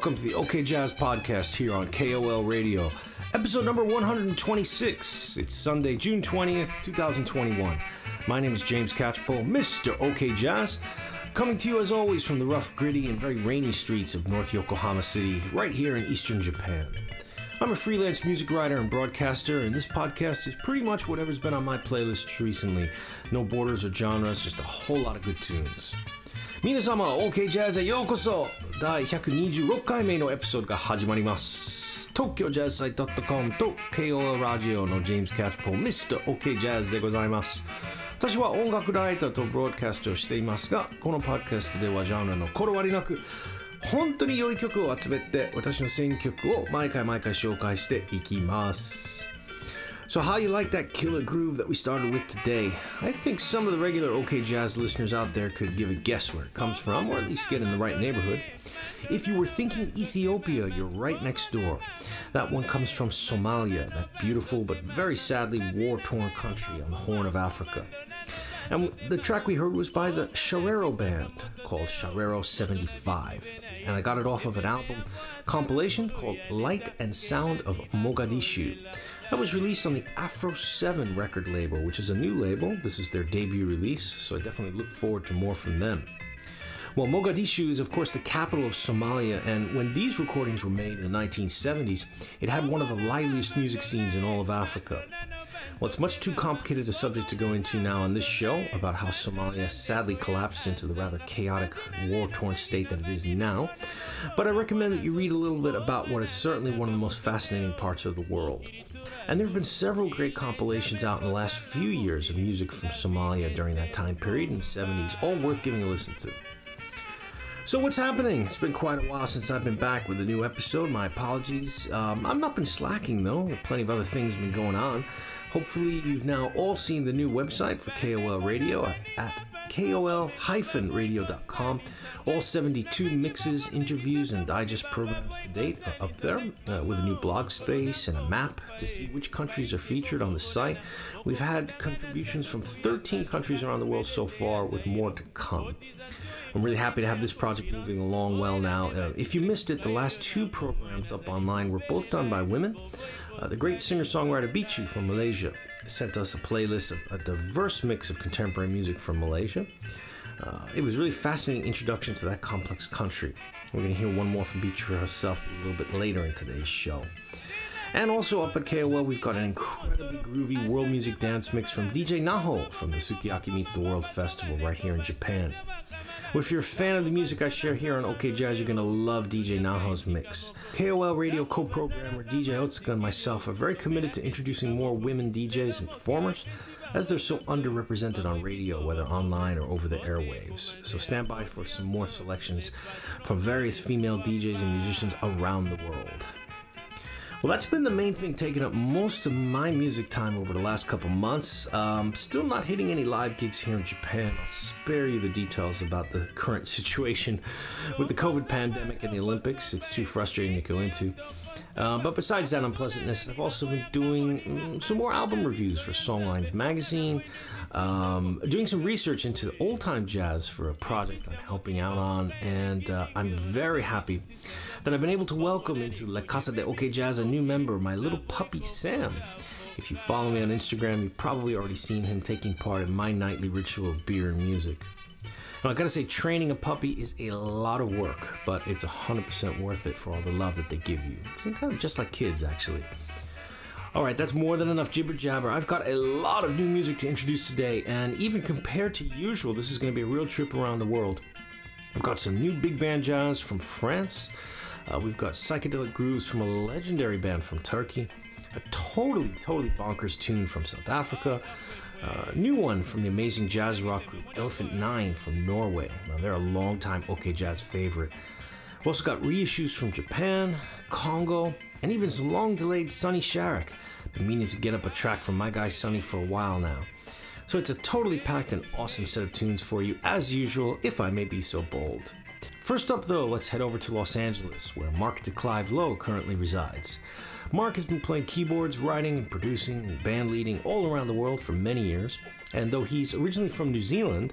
welcome to the OK Jazz Podcast here on KOL Radio, episode number 126. It's Sunday, June 20th, 2021. My name is James Catchpole, Mr. OK Jazz, coming to you as always from the rough, gritty, and very rainy streets of North Yokohama City, right here in eastern Japan. I'm a freelance music writer and broadcaster, and this podcast is pretty much whatever's been on my playlist recently. No borders or genres, just a whole lot of good tunes. 皆様 OK ジャズへようこそ。第126回目のエピソードが始まります。東京ジャズサイト .com と KOL ラジオのジェームズ・キャッチポー Mr. OK ジャズでございます。私は音楽ライターとブロードキャストをしていますがこのパッドキャストではジャンルのこだわりなく本当に良い曲を集めて私の選曲を毎回毎回紹介していきます。So, how you like that killer groove that we started with today? I think some of the regular OK Jazz listeners out there could give a guess where it comes from, or at least get in the right neighborhood. If you were thinking Ethiopia, you're right next door. That one comes from Somalia, that beautiful but very sadly war torn country on the Horn of Africa. And the track we heard was by the Sharero Band called Sharero 75. And I got it off of an album compilation called Light and Sound of Mogadishu. That was released on the Afro 7 record label, which is a new label. This is their debut release, so I definitely look forward to more from them. Well, Mogadishu is, of course, the capital of Somalia, and when these recordings were made in the 1970s, it had one of the liveliest music scenes in all of Africa. Well, it's much too complicated a subject to go into now on this show about how Somalia sadly collapsed into the rather chaotic, war torn state that it is now. But I recommend that you read a little bit about what is certainly one of the most fascinating parts of the world. And there have been several great compilations out in the last few years of music from Somalia during that time period in the 70s, all worth giving a listen to. So, what's happening? It's been quite a while since I've been back with a new episode. My apologies. Um, I've not been slacking though, plenty of other things have been going on. Hopefully, you've now all seen the new website for KOL Radio at kol-radio.com. All 72 mixes, interviews, and digest programs to date are up there uh, with a new blog space and a map to see which countries are featured on the site. We've had contributions from 13 countries around the world so far, with more to come. I'm really happy to have this project moving along well now. Uh, if you missed it, the last two programs up online were both done by women. Uh, the great singer songwriter Bihzhu from Malaysia sent us a playlist of a diverse mix of contemporary music from Malaysia. Uh, it was really fascinating introduction to that complex country. We're going to hear one more from Bihzhu herself a little bit later in today's show. And also up at KOL, we've got an incredibly groovy world music dance mix from DJ Naho from the Sukiyaki Meets the World Festival right here in Japan. Well, if you're a fan of the music I share here on OK Jazz, you're going to love DJ Naho's mix. KOL radio co programmer DJ Otsuka and myself are very committed to introducing more women DJs and performers, as they're so underrepresented on radio, whether online or over the airwaves. So stand by for some more selections from various female DJs and musicians around the world. Well, that's been the main thing taking up most of my music time over the last couple months. Um, still not hitting any live gigs here in Japan. I'll spare you the details about the current situation with the COVID pandemic and the Olympics. It's too frustrating to go into. Uh, but besides that unpleasantness, I've also been doing mm, some more album reviews for Songlines magazine, um, doing some research into old time jazz for a project I'm helping out on, and uh, I'm very happy that I've been able to welcome into La Casa de OK Jazz a new member, my little puppy Sam. If you follow me on Instagram, you've probably already seen him taking part in my nightly ritual of beer and music. Now, I gotta say, training a puppy is a lot of work, but it's 100% worth it for all the love that they give you. It's kind of just like kids, actually. All right, that's more than enough jibber jabber. I've got a lot of new music to introduce today, and even compared to usual, this is going to be a real trip around the world. I've got some new big band jazz from France. Uh, we've got psychedelic grooves from a legendary band from Turkey. A totally, totally bonkers tune from South Africa. Uh, new one from the amazing jazz rock group Elephant Nine from Norway. Now, they're a long-time OK Jazz favorite. We've also got reissues from Japan, Congo, and even some long delayed Sonny Sharrock. Been meaning to get up a track from my guy Sonny for a while now. So it's a totally packed and awesome set of tunes for you, as usual, if I may be so bold. First up, though, let's head over to Los Angeles, where Mark de Clive-Lowe currently resides. Mark has been playing keyboards, writing, and producing, and band leading all around the world for many years. And though he's originally from New Zealand,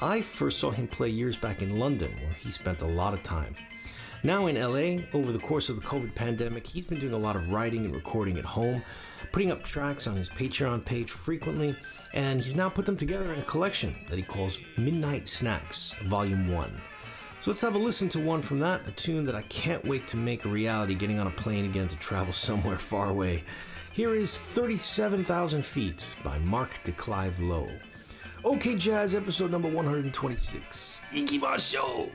I first saw him play years back in London, where he spent a lot of time. Now in LA, over the course of the COVID pandemic, he's been doing a lot of writing and recording at home, putting up tracks on his Patreon page frequently, and he's now put them together in a collection that he calls Midnight Snacks, Volume 1. So let's have a listen to one from that, a tune that I can't wait to make a reality getting on a plane again to travel somewhere far away. Here is 37,000 Feet by Mark de Clive-Lowe. OK Jazz, episode number 126. Ikimashou!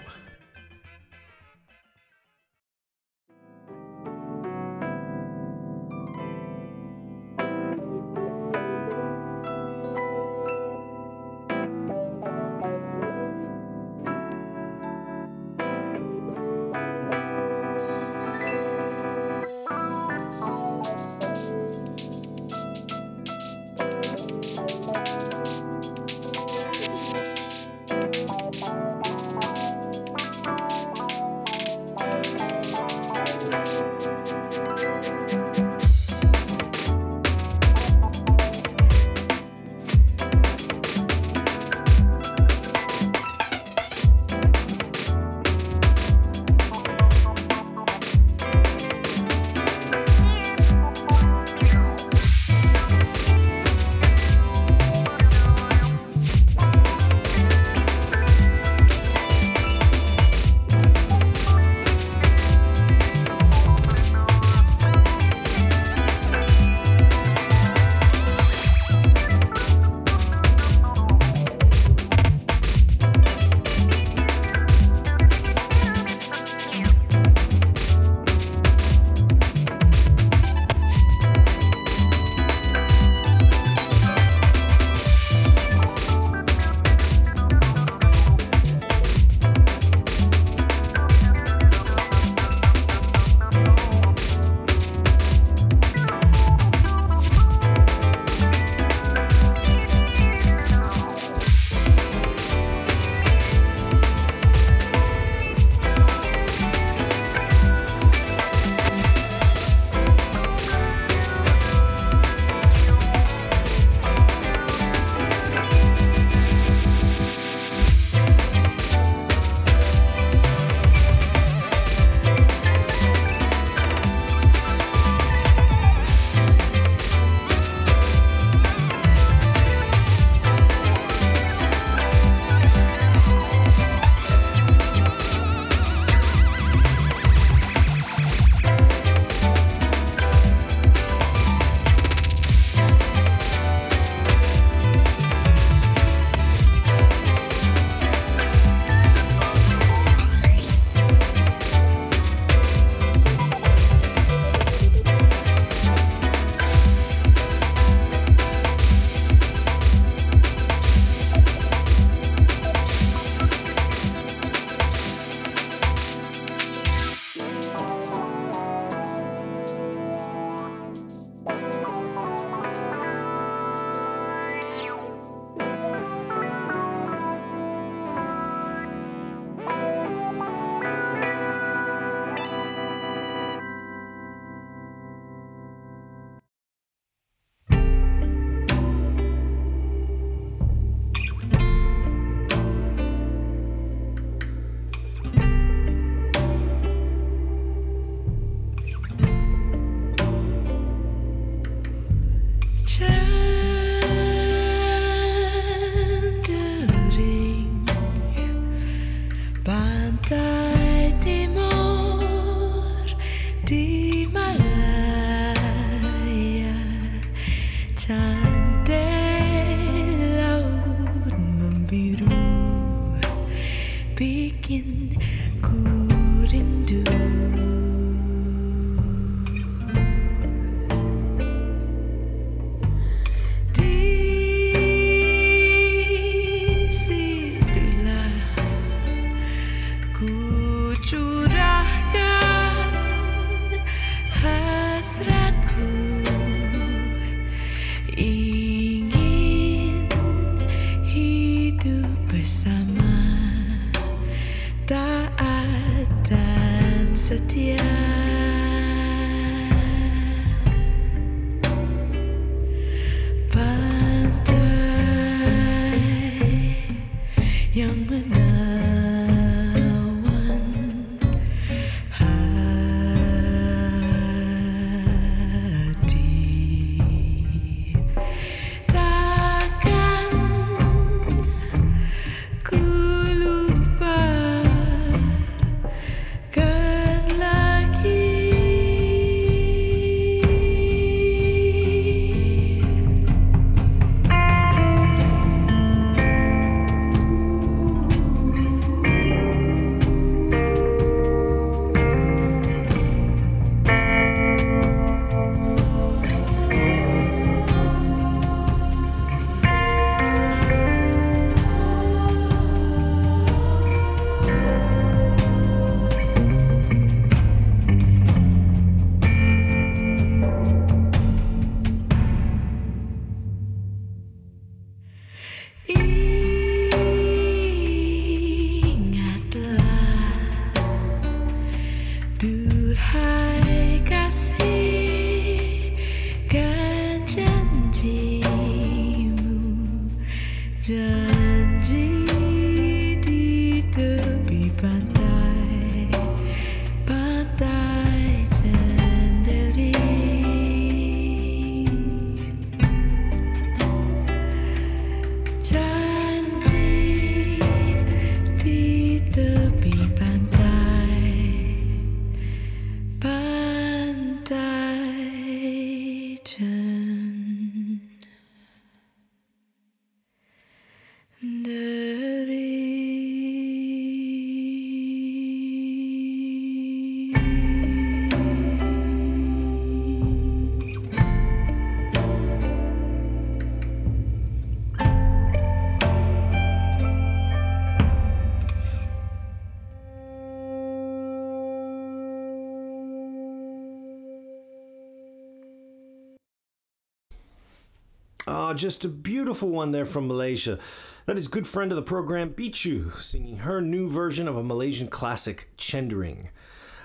Just a beautiful one there from Malaysia. That is good friend of the program, Bihzhu, singing her new version of a Malaysian classic, Chendering.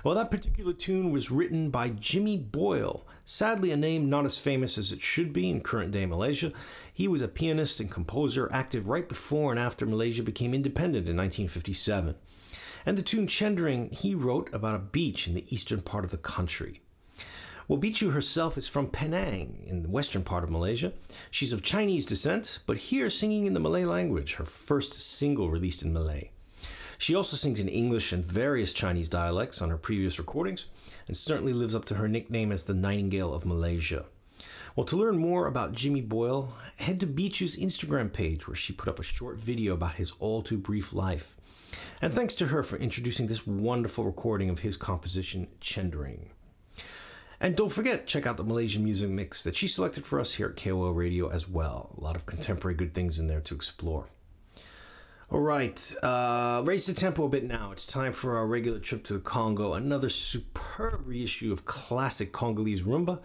Well, that particular tune was written by Jimmy Boyle, sadly a name not as famous as it should be in current day Malaysia. He was a pianist and composer active right before and after Malaysia became independent in 1957. And the tune Chendering he wrote about a beach in the eastern part of the country. Wabichu herself is from Penang in the western part of Malaysia. She's of Chinese descent, but here singing in the Malay language, her first single released in Malay. She also sings in English and various Chinese dialects on her previous recordings, and certainly lives up to her nickname as the Nightingale of Malaysia. Well, to learn more about Jimmy Boyle, head to Bihzhu's Instagram page where she put up a short video about his all too brief life. And thanks to her for introducing this wonderful recording of his composition, Chendering. And don't forget, check out the Malaysian music mix that she selected for us here at KOL Radio as well. A lot of contemporary good things in there to explore. All right, uh, raise the tempo a bit now. It's time for our regular trip to the Congo. Another superb reissue of classic Congolese rumba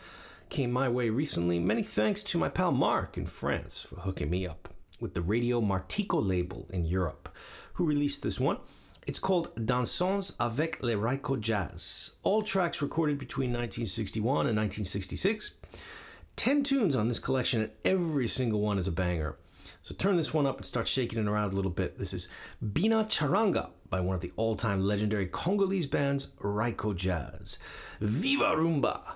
came my way recently. Many thanks to my pal Mark in France for hooking me up with the Radio Martiko label in Europe, who released this one. It's called Dansons avec le Ry-Co Jazz. All tracks recorded between 1961 and 1966. 10 tunes on this collection, and every single one is a banger. So turn this one up and start shaking it around a little bit. This is Bina Charanga by one of the all time legendary Congolese bands, Ry-Co Jazz. Viva Rumba!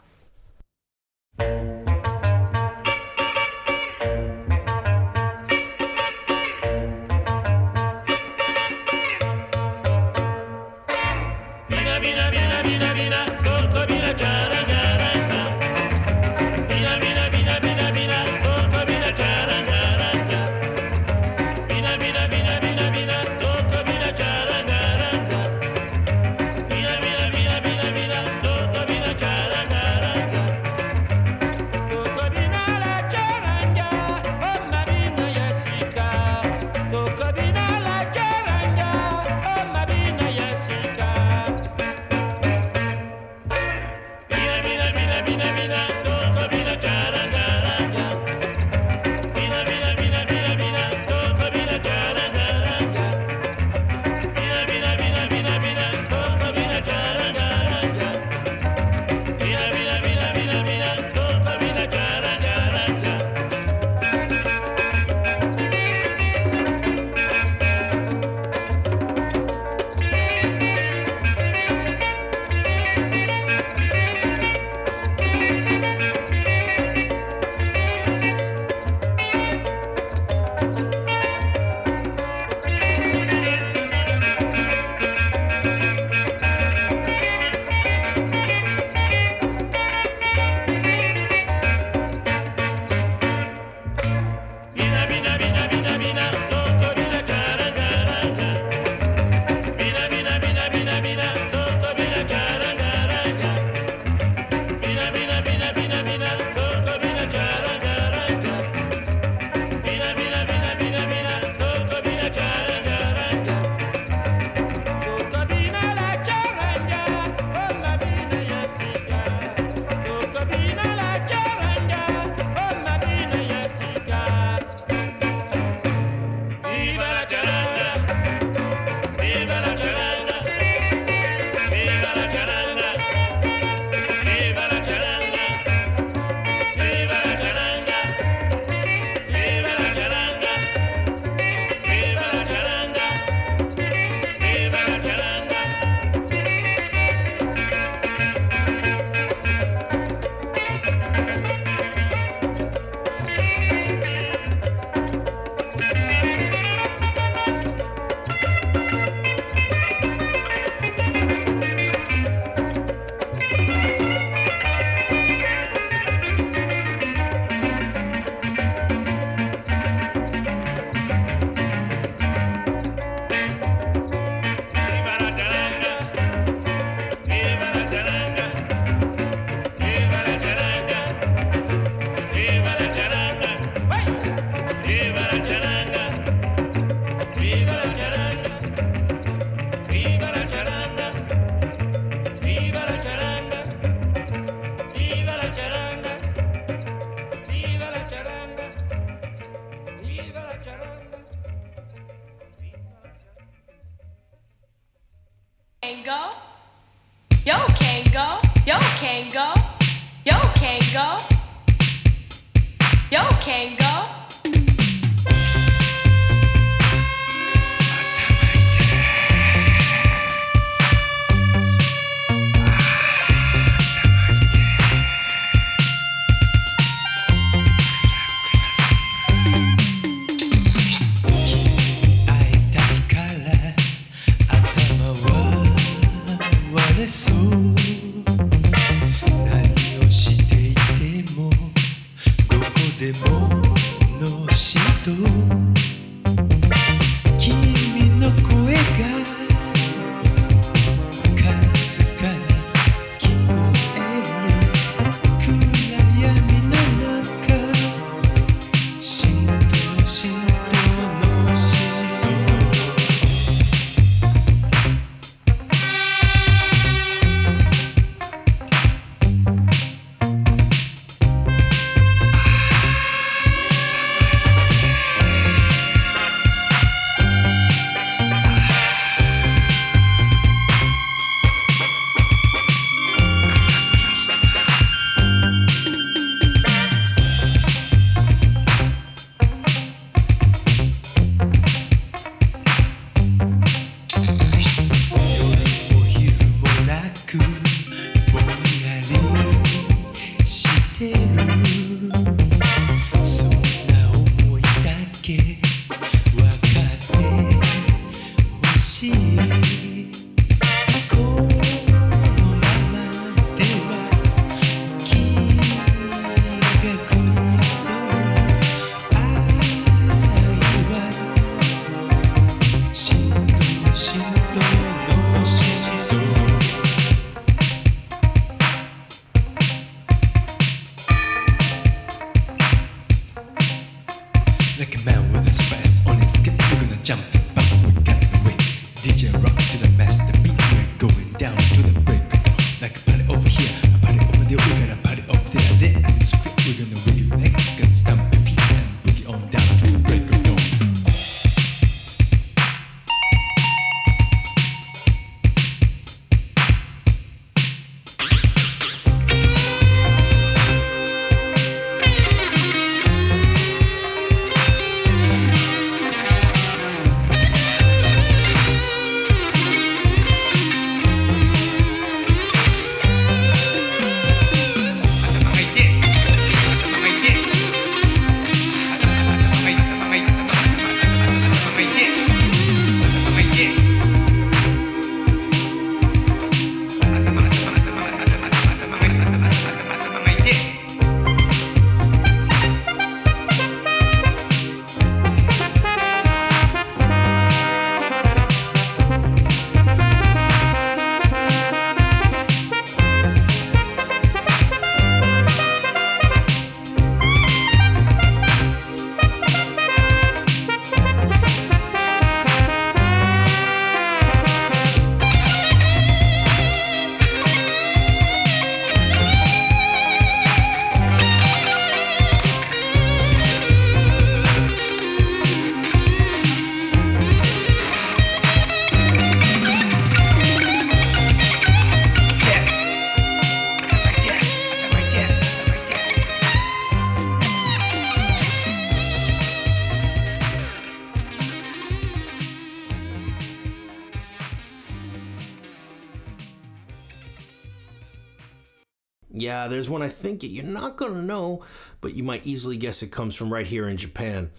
There's one I think you're not going to know, but you might easily guess it comes from right here in Japan.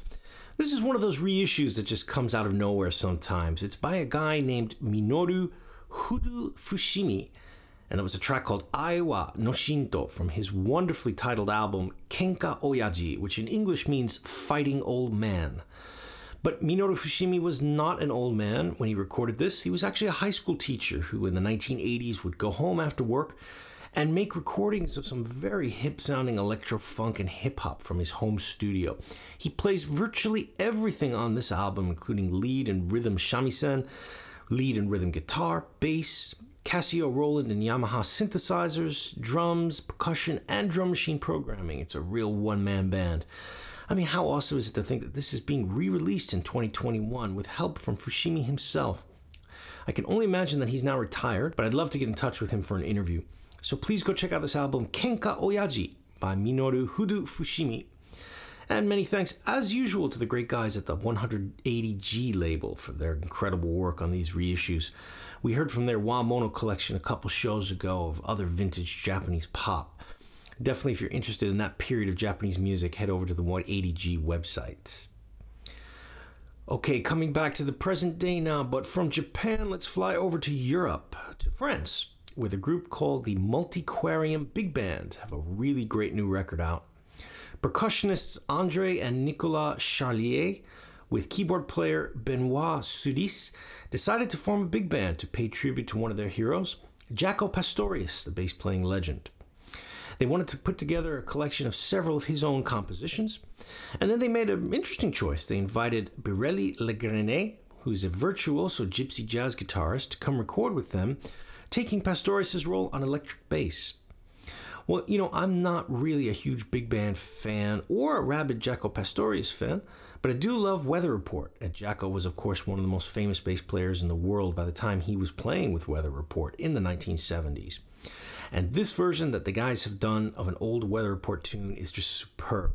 This is one of those reissues that just comes out of nowhere sometimes. It's by a guy named Minoru Hudu Fushimi, and it was a track called Aiwa no Shinto from his wonderfully titled album Kenka Oyaji, which in English means fighting old man. But Minoru Fushimi was not an old man when he recorded this. He was actually a high school teacher who, in the 1980s, would go home after work and make recordings of some very hip sounding electro funk and hip hop from his home studio. He plays virtually everything on this album, including lead and rhythm shamisen, lead and rhythm guitar, bass, Casio, Roland, and Yamaha synthesizers, drums, percussion, and drum machine programming. It's a real one man band. I mean, how awesome is it to think that this is being re released in 2021 with help from Fushimi himself? I can only imagine that he's now retired, but I'd love to get in touch with him for an interview. So please go check out this album, Kenka Oyaji by Minoru Hudu Fushimi. And many thanks, as usual, to the great guys at the 180G label for their incredible work on these reissues. We heard from their Wa Mono collection a couple shows ago of other vintage Japanese pop. Definitely, if you're interested in that period of Japanese music, head over to the 180G website. Okay, coming back to the present day now, but from Japan, let's fly over to Europe, to France, with a group called the Multiquarium Big Band have a really great new record out. Percussionists Andre and Nicolas Charlier, with keyboard player Benoit Sourisse, decided to form a big band to pay tribute to one of their heroes, Jaco Pastorius, the bass playing legend. They wanted to put together a collection of several of his own compositions, and then they made an interesting choice. They invited Biréli Lagrène, who's a virtuoso gypsy jazz guitarist, to come record with them, taking Pastorius' role on electric bass. Well, you know, I'm not really a huge big band fan or a rabid Jaco Pastorius fan, but I do love Weather Report, and Jaco was, of course, one of the most famous bass players in the world by the time he was playing with Weather Report in the 1970s. And this version that the guys have done of an old Weather Report tune is just superb.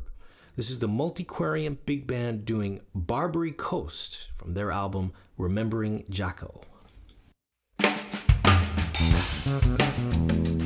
This is the Multiquarium Big Band doing Barbary Coast from their album Remembering Jaco. Thank you.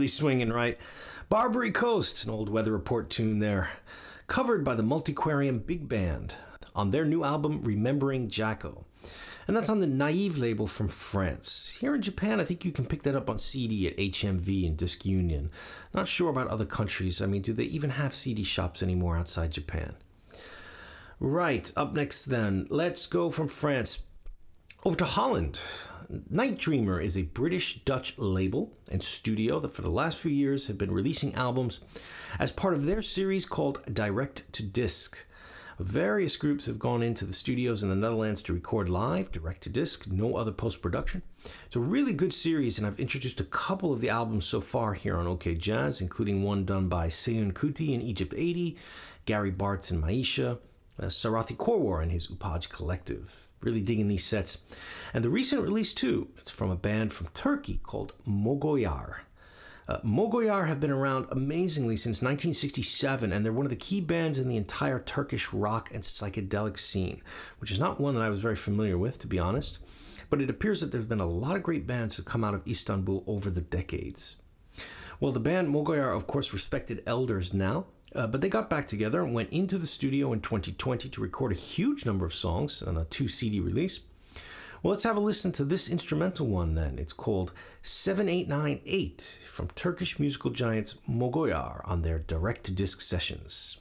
Really swinging, right? Barbary Coast, an old Weather Report tune there, covered by the Multiquarium Big Band on their new album Remembering Jaco. And that's on the Naive label from France. Here in Japan, I think you can pick that up on CD at HMV and Disc Union. Not sure about other countries. I mean, do they even have CD shops anymore outside Japan? Right, up next then, let's go from France over to Holland. Night Dreamer is a British Dutch label and studio that for the last few years have been releasing albums as part of their series called Direct to Disc. Various groups have gone into the studios in the Netherlands to record live, direct to disc, no other post production. It's a really good series, and I've introduced a couple of the albums so far here on OK Jazz, including one done by Seun Kuti in Egypt 80, Gary Bartz and Maisha, uh, Sarathi Korwar and his Upaj Collective. Really digging these sets. And the recent release, too, it's from a band from Turkey called Moğollar. Uh, Moğollar have been around amazingly since 1967, and they're one of the key bands in the entire Turkish rock and psychedelic scene, which is not one that I was very familiar with, to be honest. But it appears that there's been a lot of great bands that come out of Istanbul over the decades. Well, the band Moğollar, of course, respected elders now, uh, but they got back together and went into the studio in 2020 to record a huge number of songs on a two CD release. Well, let's have a listen to this instrumental one then. It's called 7898 from Turkish musical giants Moğollar on their direct disc sessions.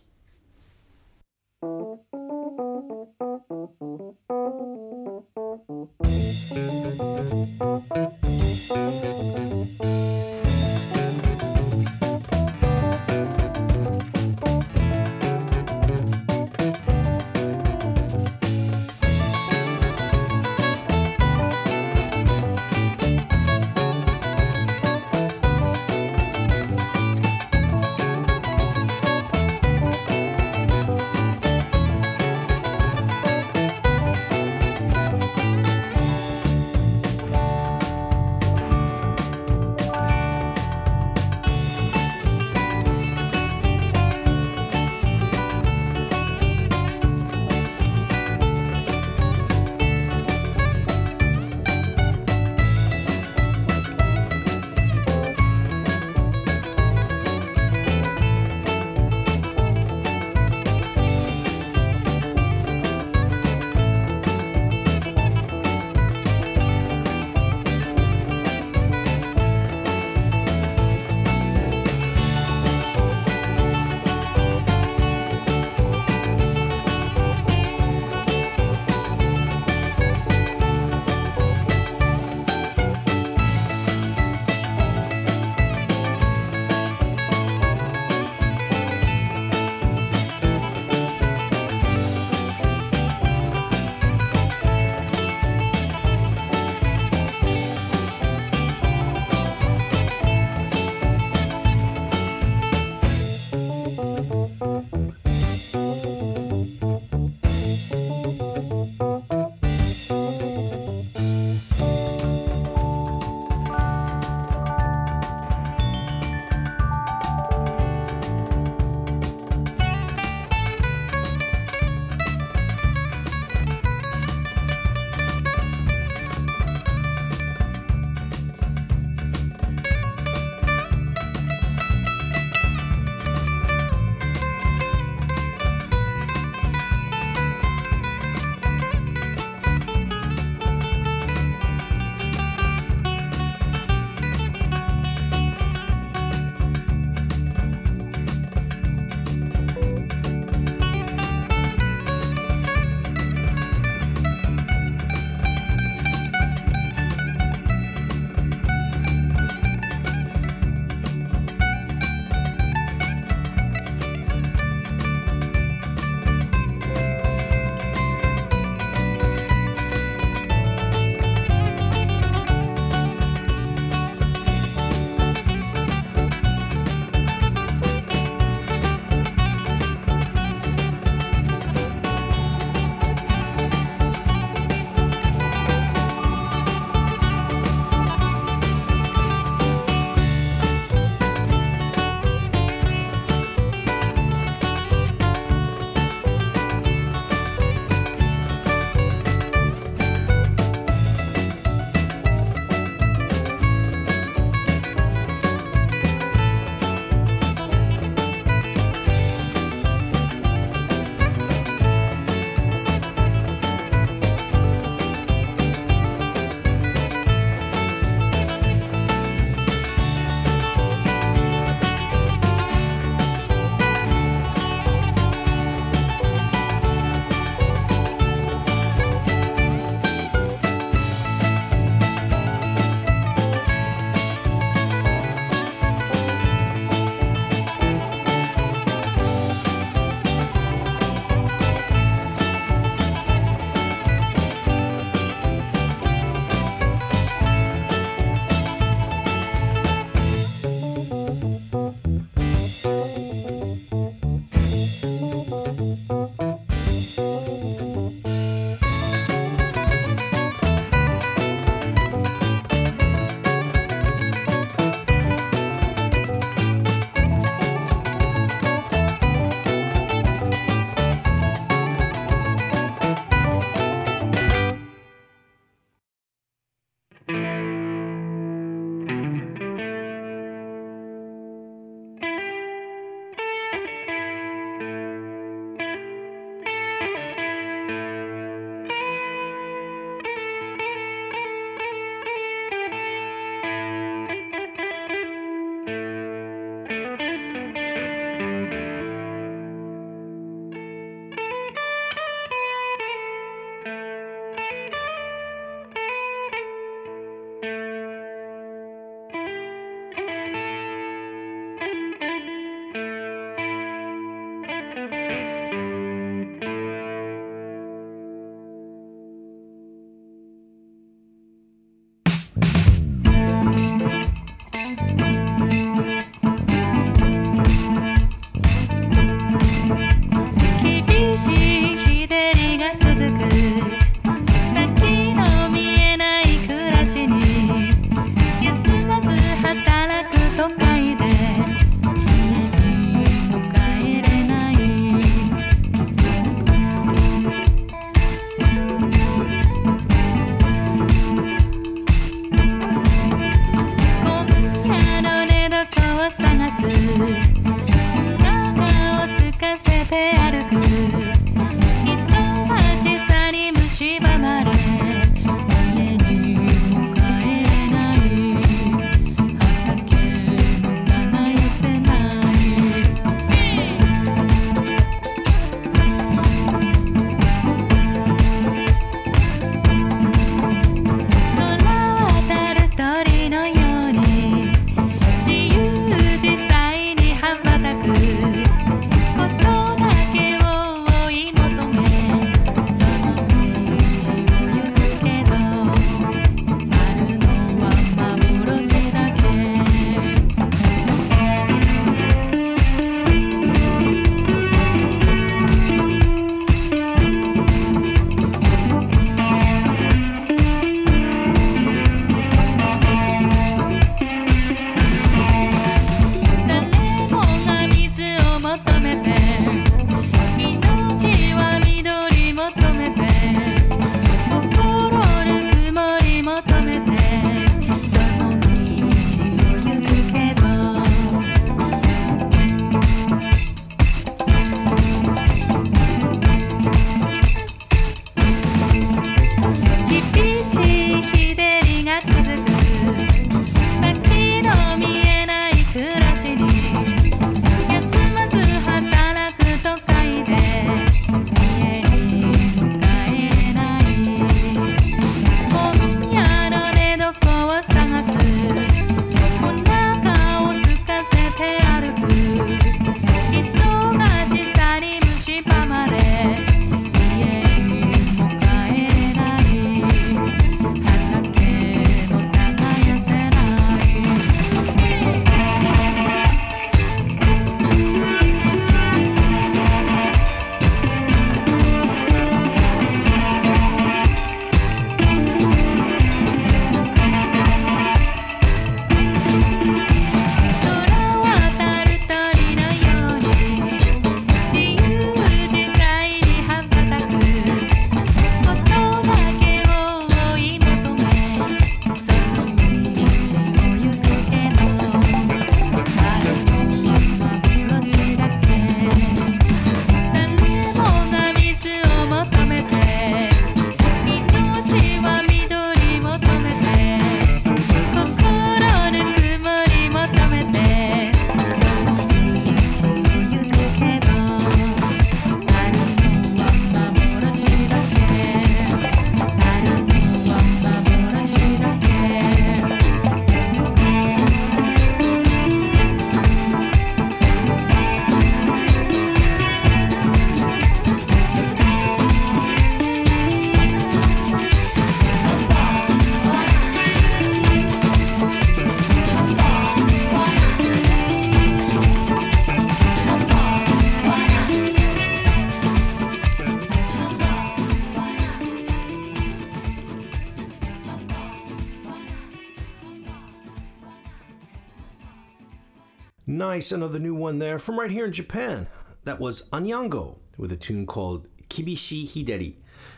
Another new one there from right here in Japan. That was Anyango with a tune called Kibishi Hideri,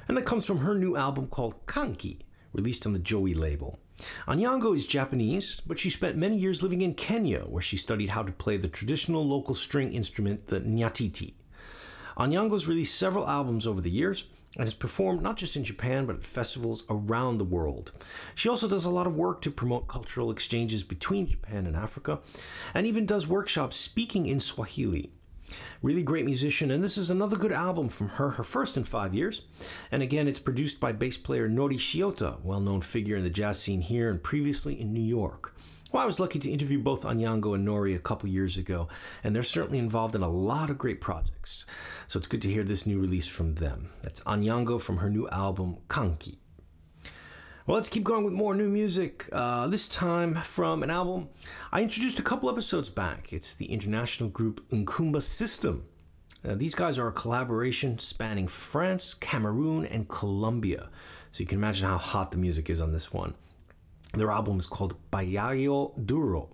and that comes from her new album called Kanki, released on the Joey label. Anyango is Japanese, but she spent many years living in Kenya, where she studied how to play the traditional local string instrument, the nyatiti. Anyango's released several albums over the years and has performed not just in Japan but at festivals around the world. She also does a lot of work to promote cultural exchanges between Japan and Africa and even does workshops speaking in Swahili. Really great musician, and this is another good album from her, her first in five years. And again, it's produced by bass player Nori Shiota, well known figure in the jazz scene here and previously in New York. Well, I was lucky to interview both Anyango and Nori a couple years ago, and they're certainly involved in a lot of great projects. So it's good to hear this new release from them. That's Anyango from her new album, Kanki. Well, let's keep going with more new music. Uh, this time from an album I introduced a couple episodes back. It's the international group Nkumba System. Uh, these guys are a collaboration spanning France, Cameroon, and Colombia. So you can imagine how hot the music is on this one. Their album is called Bayayo Duro.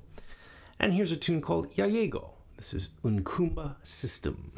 And here's a tune called Yayego. This is Nkumba System.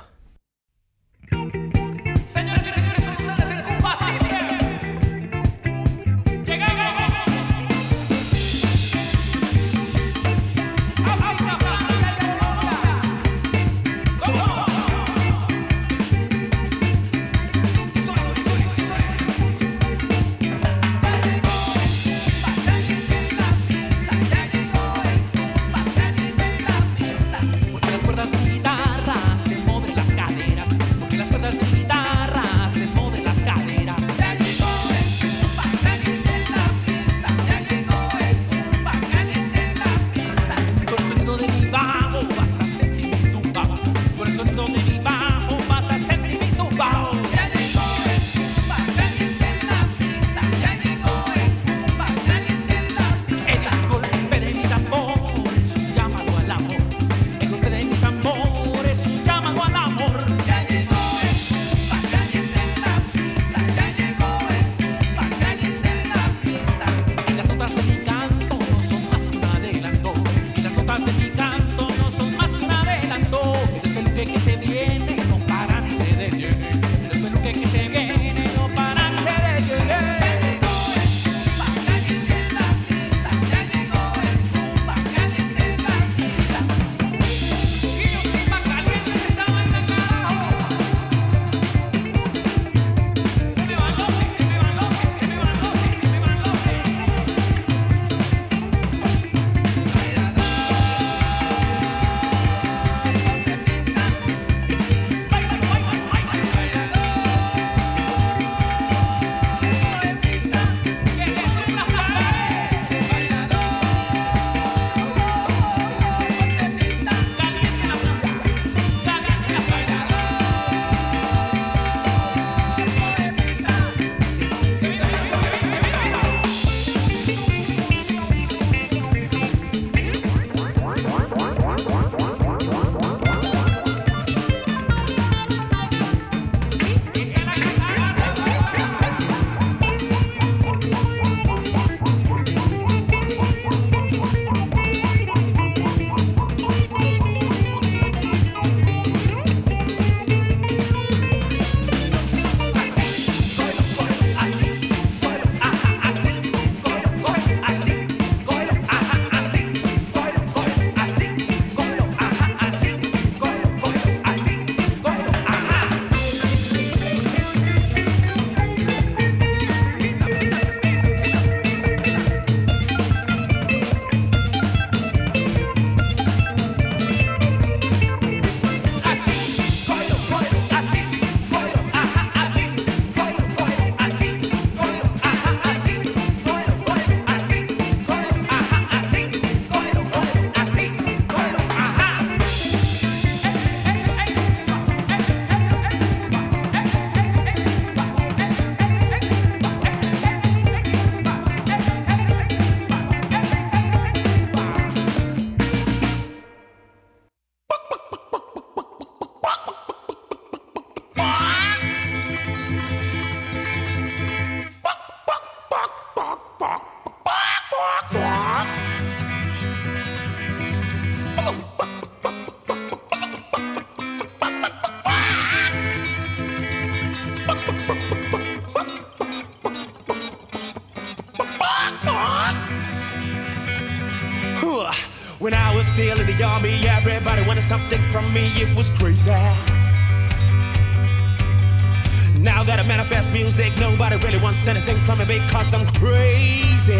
Anything from me because I'm crazy.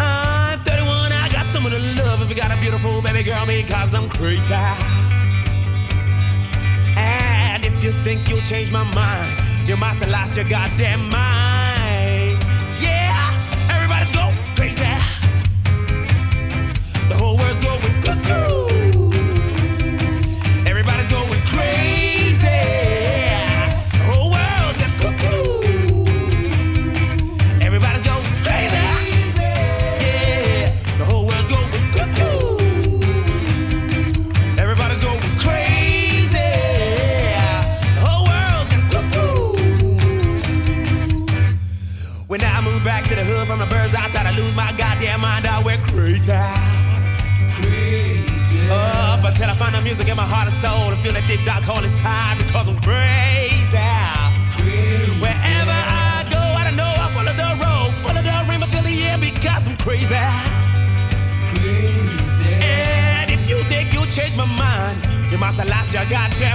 I'm 31, I got someone to love. If you got a beautiful baby girl, because I'm crazy. And if you think you'll change my mind, you must have lost your goddamn mind. Feel that deep dark hole inside because I'm crazy. Wherever I go, I don't know I follow the road, follow the rim until the end because I'm crazy. And if you think you'll change my mind, you must have lost your goddamn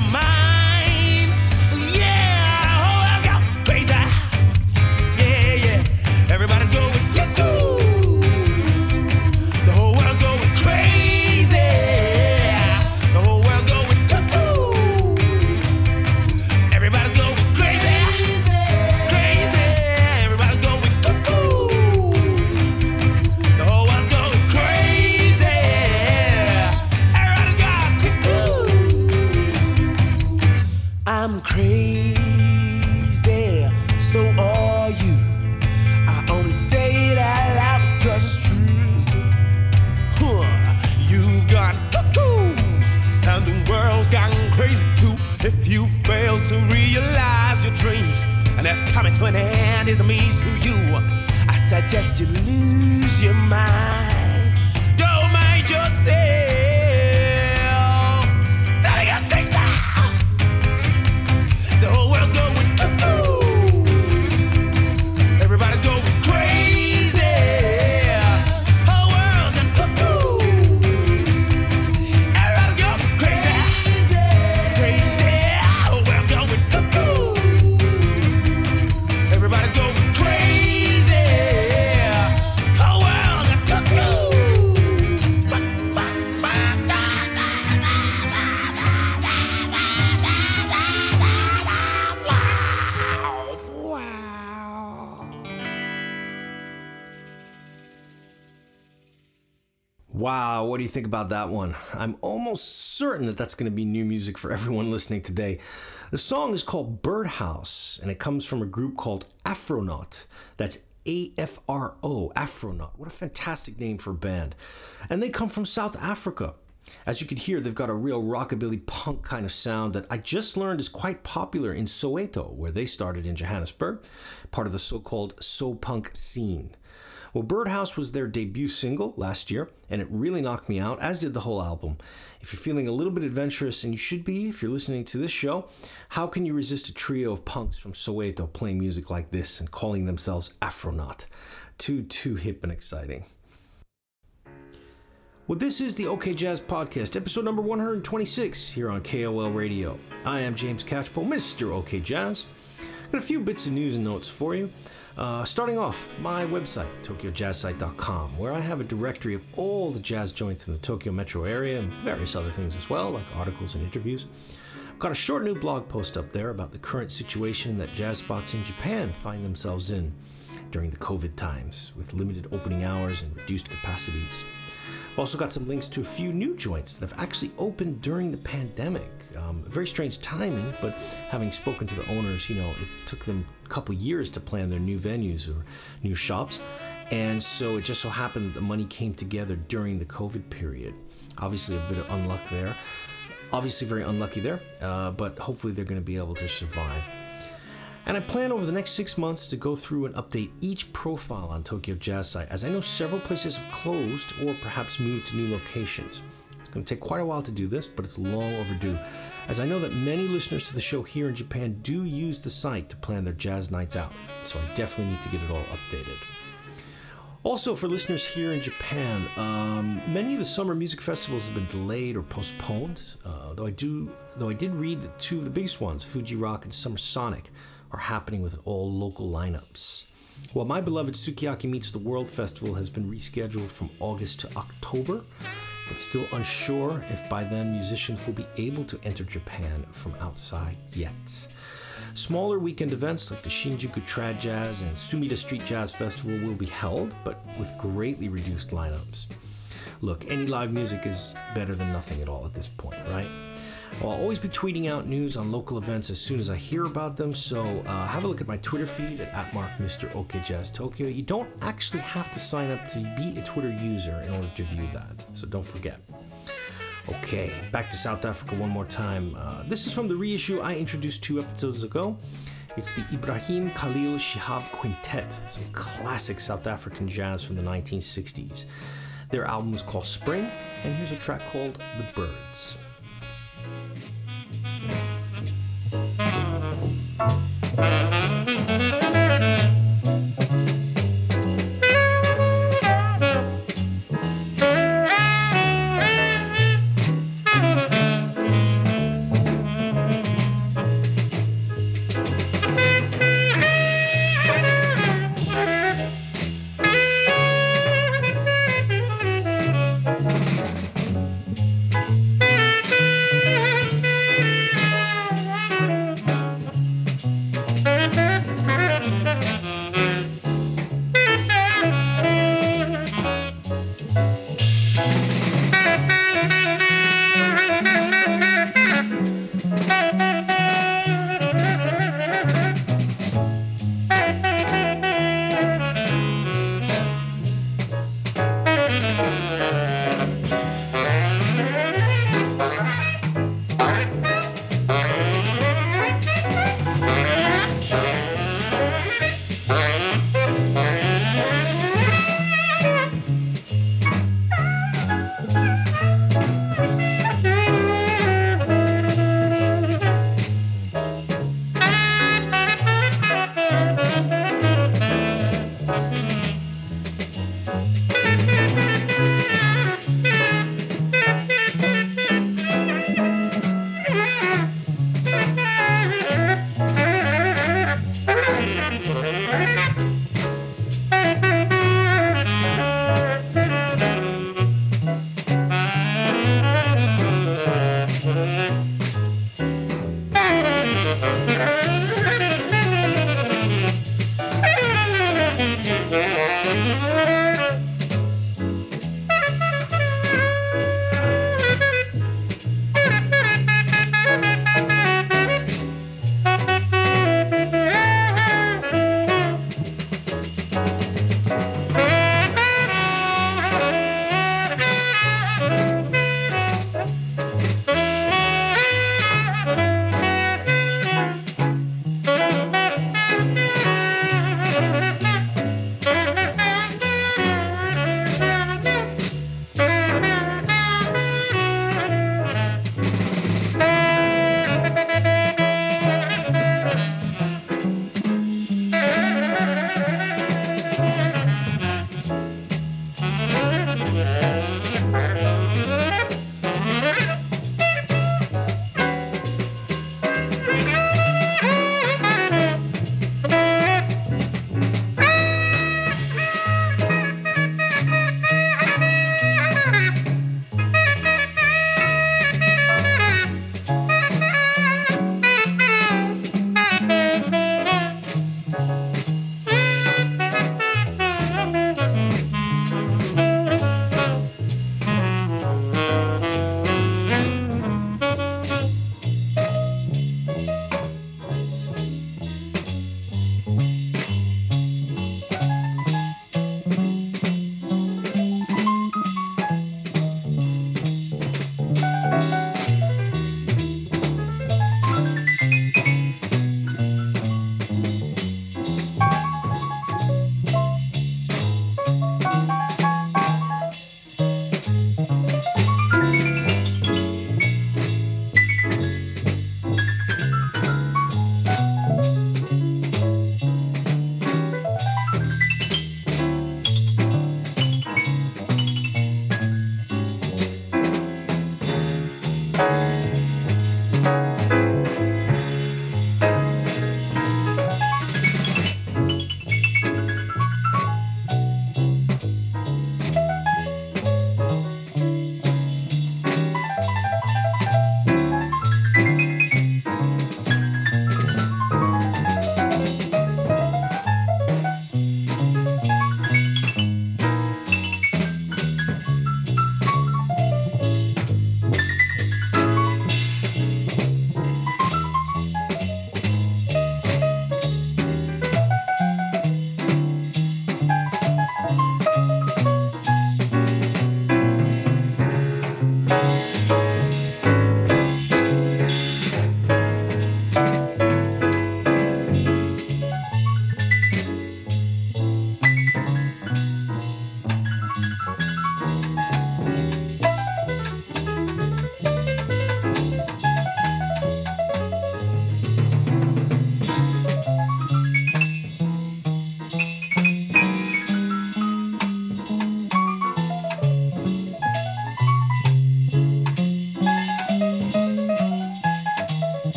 what do you think about that one? I'm almost certain that that's going to be new music for everyone listening today. The song is called Birdhouse, and it comes from a group called Afronaut. That's A F R O, Afronaut. What a fantastic name for a band. And they come from South Africa. As you can hear, they've got a real rockabilly punk kind of sound that I just learned is quite popular in Soweto, where they started in Johannesburg, part of the so called So Punk scene. Well, Birdhouse was their debut single last year, and it really knocked me out, as did the whole album. If you're feeling a little bit adventurous, and you should be if you're listening to this show, how can you resist a trio of punks from Soweto playing music like this and calling themselves Afronaut? Too, too hip and exciting. Well, this is the OK Jazz Podcast, episode number 126 here on KOL Radio. I am James Catchpole, Mr. OK Jazz. Got a few bits of news and notes for you. Uh, starting off, my website, tokyojazzsite.com, where I have a directory of all the jazz joints in the Tokyo metro area and various other things as well, like articles and interviews. I've got a short new blog post up there about the current situation that jazz spots in Japan find themselves in during the COVID times, with limited opening hours and reduced capacities. I've also got some links to a few new joints that have actually opened during the pandemic. Um, very strange timing, but having spoken to the owners, you know, it took them couple years to plan their new venues or new shops. And so it just so happened the money came together during the COVID period. Obviously, a bit of unluck there. Obviously, very unlucky there, uh, but hopefully, they're going to be able to survive. And I plan over the next six months to go through and update each profile on Tokyo Jazz Site, as I know several places have closed or perhaps moved to new locations. It's going going to take quite a while to do this, but it's long overdue, as I know that many listeners to the show here in Japan do use the site to plan their jazz nights out, so I definitely need to get it all updated. Also, for listeners here in Japan, um, many of the summer music festivals have been delayed or postponed. Uh, though I do, though I did read that two of the biggest ones, Fuji Rock and Summer Sonic, are happening with all local lineups. While my beloved Sukiyaki Meets the World Festival has been rescheduled from August to October, but still unsure if by then musicians will be able to enter Japan from outside yet. Smaller weekend events like the Shinjuku Trad Jazz and Sumida Street Jazz Festival will be held, but with greatly reduced lineups. Look, any live music is better than nothing at all at this point, right? I'll always be tweeting out news on local events as soon as I hear about them, so uh, have a look at my Twitter feed at, at Mark Mr. OK Jazz Tokyo. You don't actually have to sign up to be a Twitter user in order to view that, so don't forget. Okay, back to South Africa one more time. Uh, this is from the reissue I introduced two episodes ago. It's the Ibrahim Khalil Shihab Quintet, some classic South African jazz from the 1960s. Their album is called Spring, and here's a track called The Birds.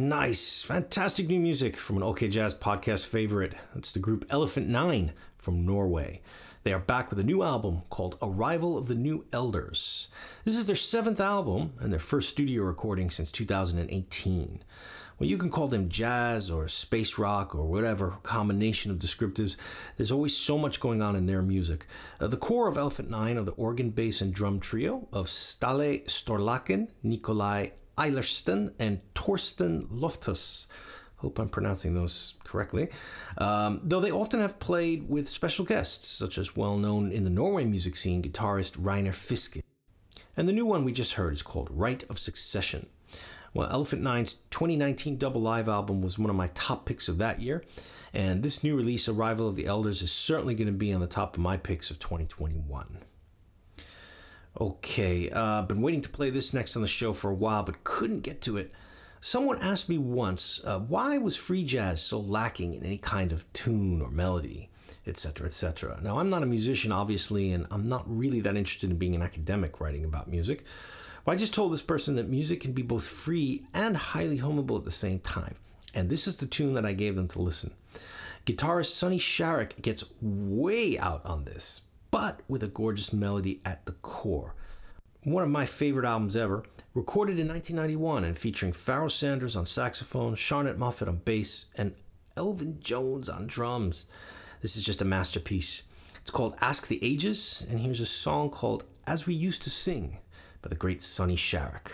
Nice, fantastic new music from an OK Jazz podcast favorite. It's the group Elephant Nine from Norway. They are back with a new album called Arrival of the New Elders. This is their seventh album and their first studio recording since 2018. Well, you can call them jazz or space rock or whatever combination of descriptives. There's always so much going on in their music. Uh, the core of Elephant Nine are the organ, bass, and drum trio of Ståle Storløkken, Nikolai Eilertsen and Torstein Lofthus. Hope I'm pronouncing those correctly. Um, though they often have played with special guests, such as well known in the Norway music scene guitarist Reine Fiske. And the new one we just heard is called Rite of Succession. Well, Elephant Nine's 2019 double live album was one of my top picks of that year, and this new release, Arrival of the Elders, is certainly going to be on the top of my picks of 2021. Okay, uh, been waiting to play this next on the show for a while, but couldn't get to it. Someone asked me once, uh, why was free jazz so lacking in any kind of tune or melody, etc., etc. Now, I'm not a musician, obviously, and I'm not really that interested in being an academic writing about music. But I just told this person that music can be both free and highly homable at the same time. And this is the tune that I gave them to listen. Guitarist Sonny Sharrock gets way out on this, but with a gorgeous melody at the core. One of my favorite albums ever, recorded in 1991 and featuring Pharoah Sanders on saxophone, Charnett Moffett on bass, and Elvin Jones on drums. This is just a masterpiece. It's called Ask the Ages, and here's a song called As We Used to Sing by the great Sonny Sharrock.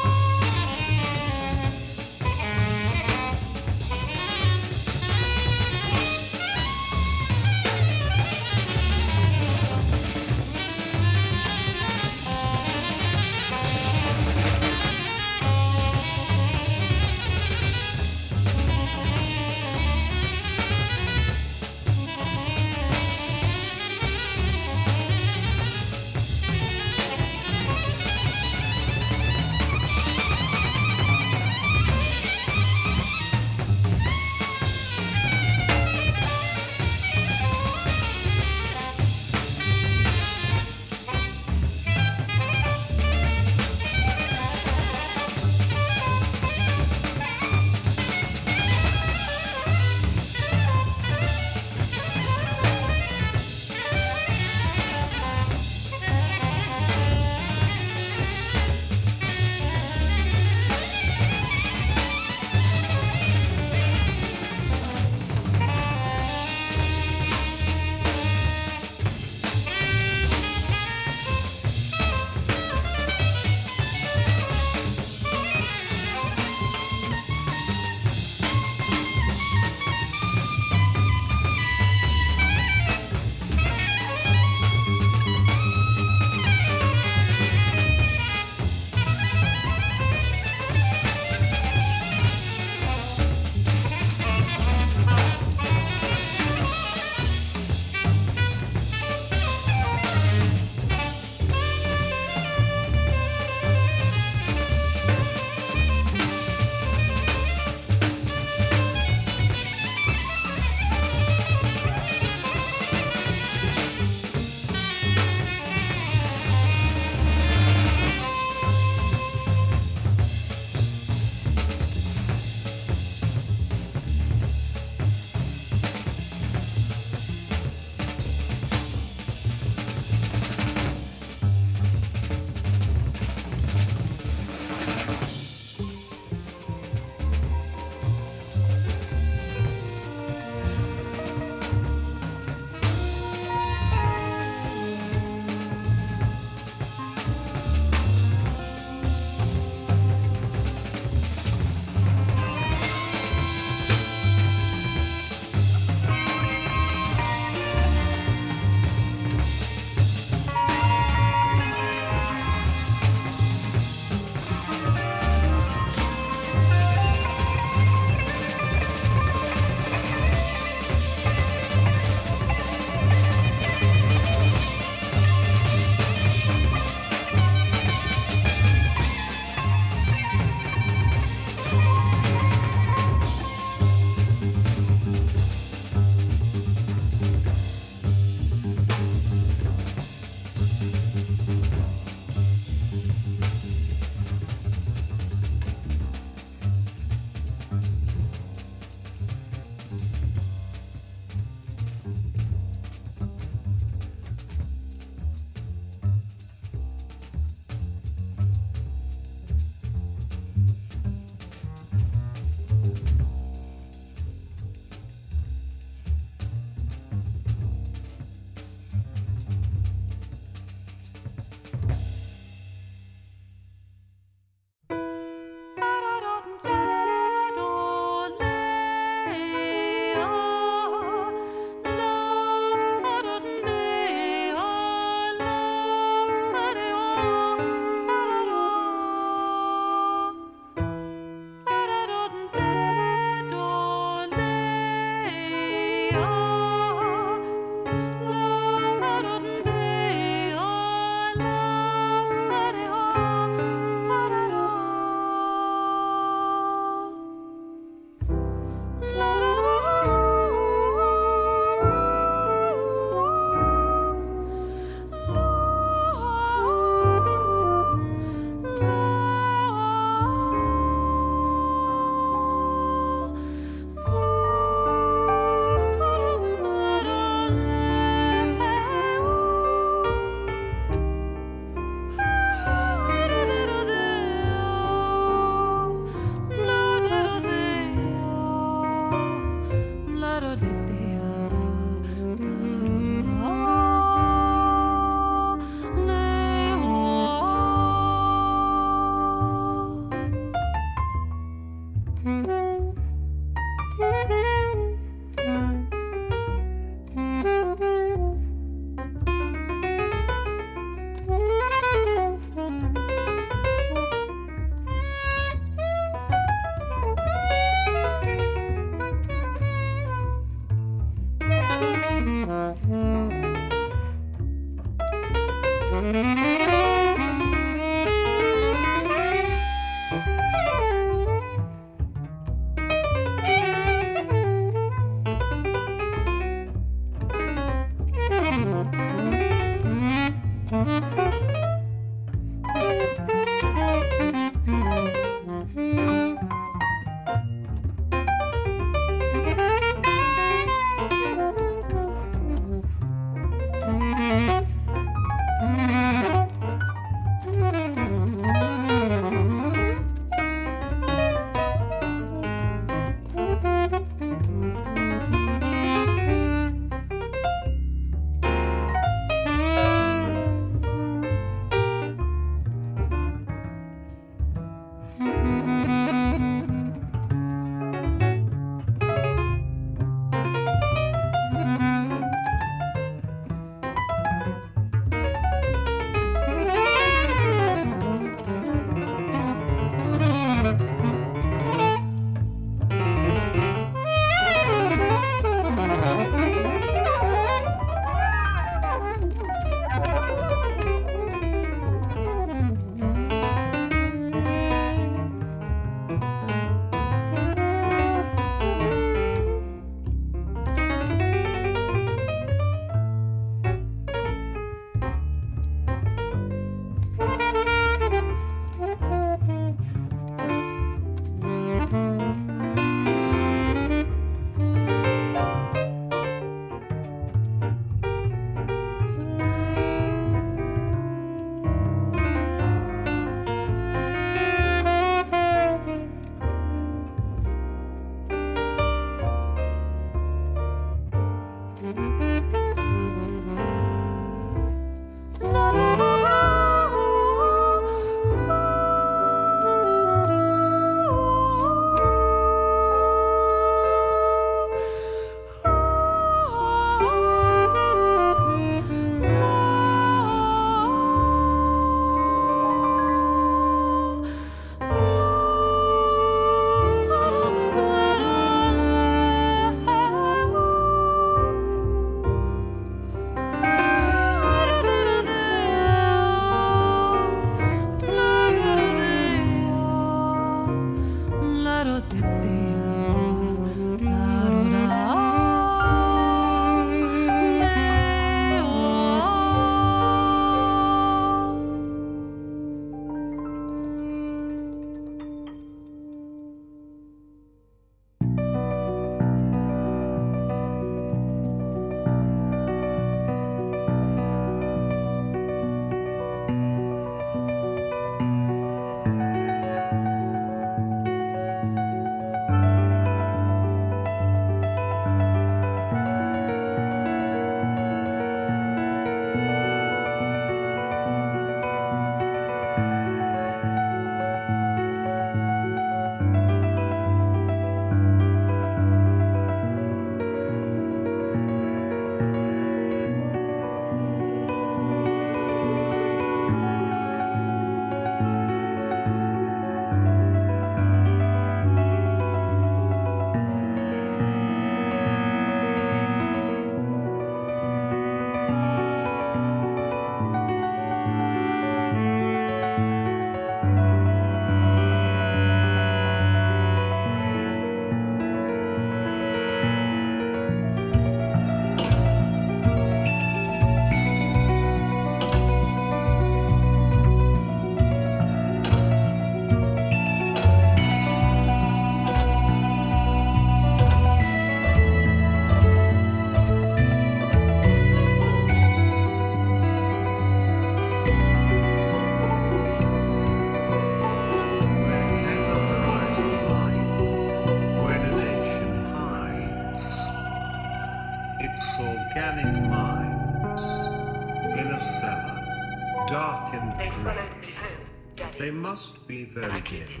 Very I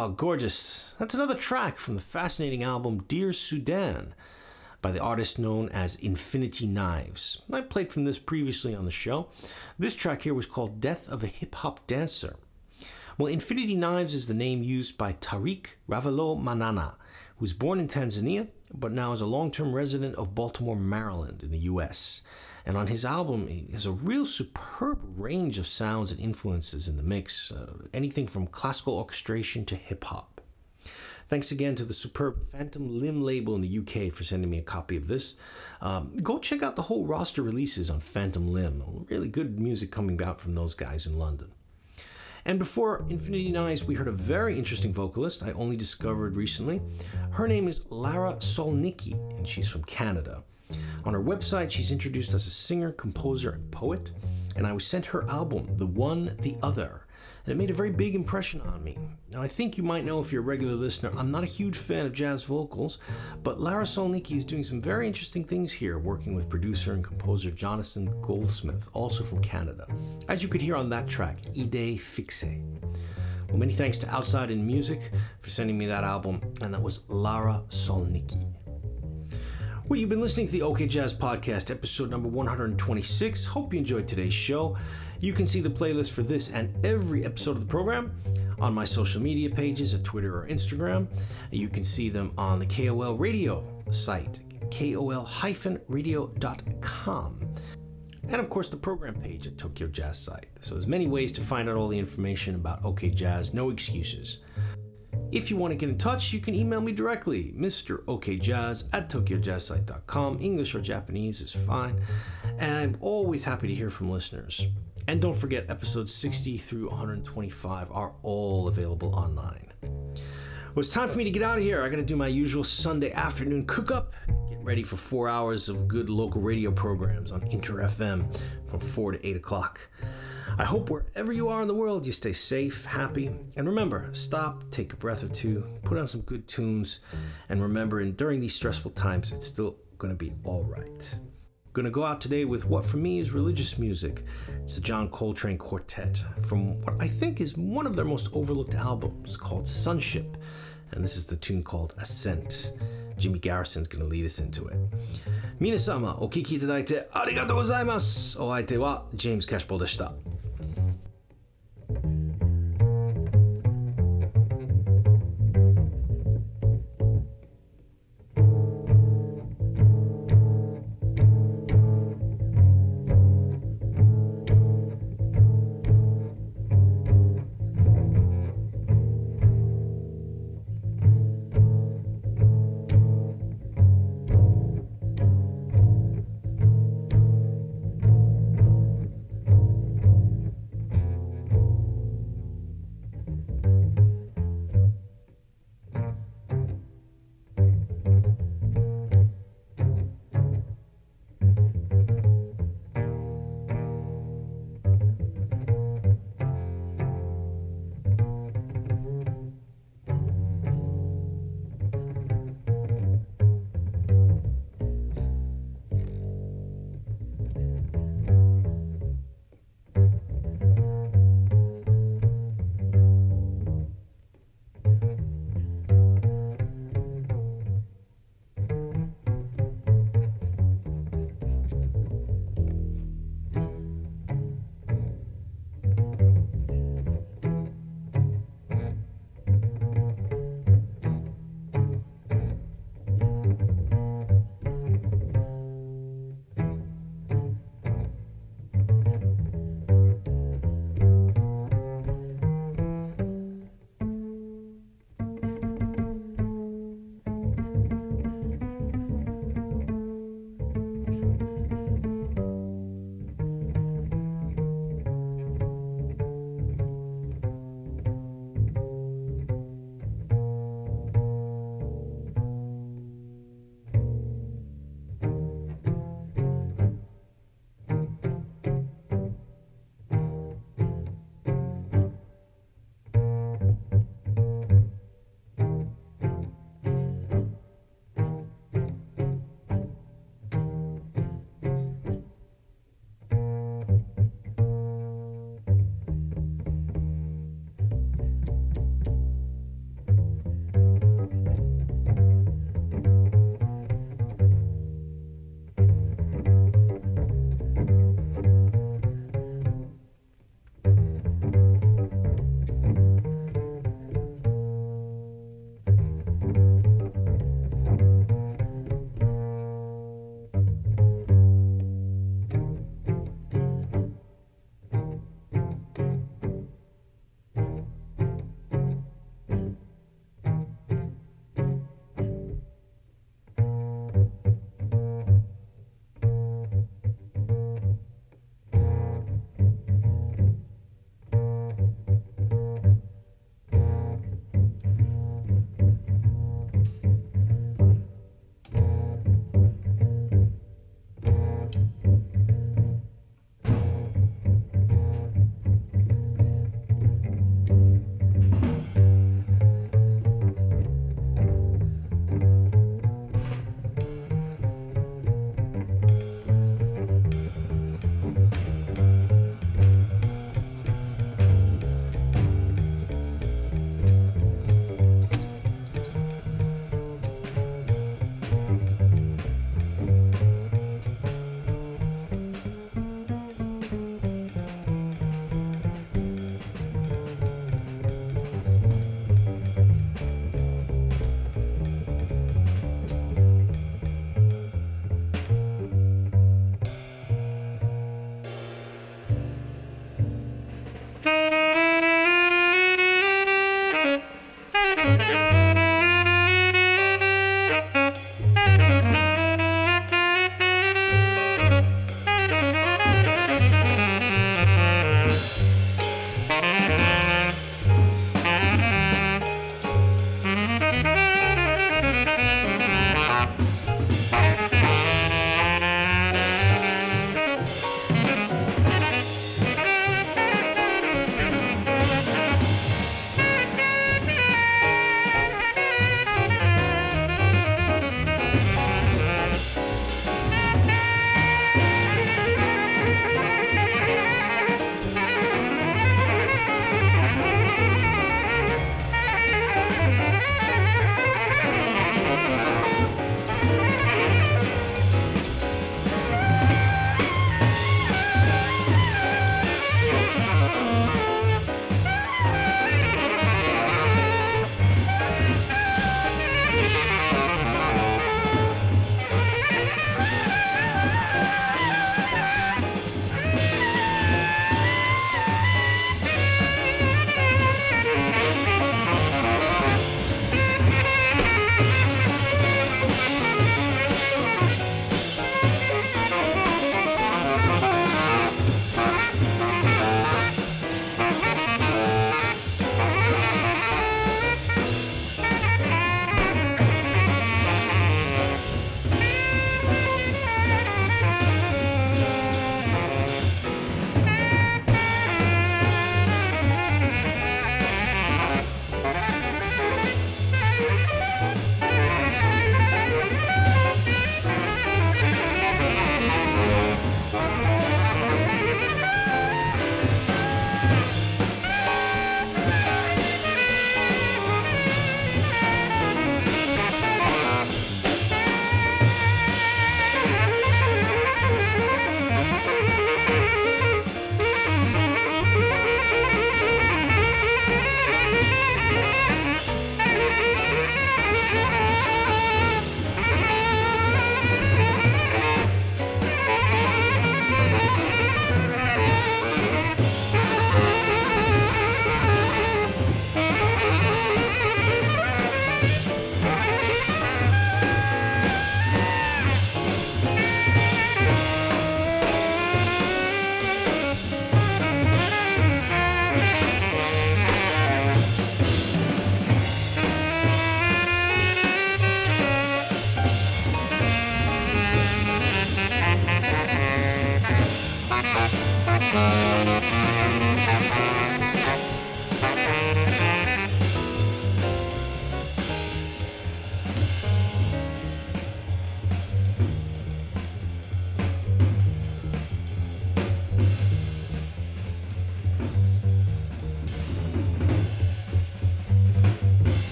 Oh, gorgeous. That's another track from the fascinating album Dear Sudan by the artist known as Infinity Knives. I played from this previously on the show. This track here was called Death of a Hip Hop Dancer. Well, Infinity Knives is the name used by Tariq Ravelomanana, who was born in Tanzania but now is a long term resident of Baltimore, Maryland, in the US. And on his album, he has a real superb range of sounds and influences in the mix, uh, anything from classical orchestration to hip hop. Thanks again to the superb Phantom Limb label in the UK for sending me a copy of this. Um, go check out the whole roster releases on Phantom Limb. Really good music coming out from those guys in London. And before Infinity Knives, we heard a very interesting vocalist I only discovered recently. Her name is Lara Solnicki, and she's from Canada. On her website, she's introduced as a singer, composer, and poet, and I was sent her album, The One, The Other, and it made a very big impression on me. Now, I think you might know if you're a regular listener, I'm not a huge fan of jazz vocals, but Lara Solnicki is doing some very interesting things here, working with producer and composer Jonathan Goldsmith, also from Canada. As you could hear on that track, Idee Fixe. Well, many thanks to Outside in Music for sending me that album, and that was Lara Solnicki. Well, you've been listening to the OK Jazz Podcast, episode number 126. Hope you enjoyed today's show. You can see the playlist for this and every episode of the program on my social media pages at Twitter or Instagram. You can see them on the KOL radio site, kol-radio.com. And of course, the program page at Tokyo Jazz site. So there's many ways to find out all the information about OK Jazz, no excuses. If you want to get in touch, you can email me directly, Mr. OKJazz at tokyojazzsite.com. English or Japanese is fine. And I'm always happy to hear from listeners. And don't forget, episodes 60 through 125 are all available online. Well, it's time for me to get out of here. I gotta do my usual Sunday afternoon cook up. Get ready for four hours of good local radio programs on Inter FM from 4 to 8 o'clock. I hope wherever you are in the world, you stay safe, happy, and remember stop, take a breath or two, put on some good tunes, and remember, in, during these stressful times, it's still gonna be all right. Gonna go out today with what for me is religious music. It's the John Coltrane Quartet from what I think is one of their most overlooked albums called Sunship, and this is the tune called Ascent. Jimmy Garrison's gonna lead us into it. 皆様、お聞きいただいてありがとうございます。お相手は James Cashball でした。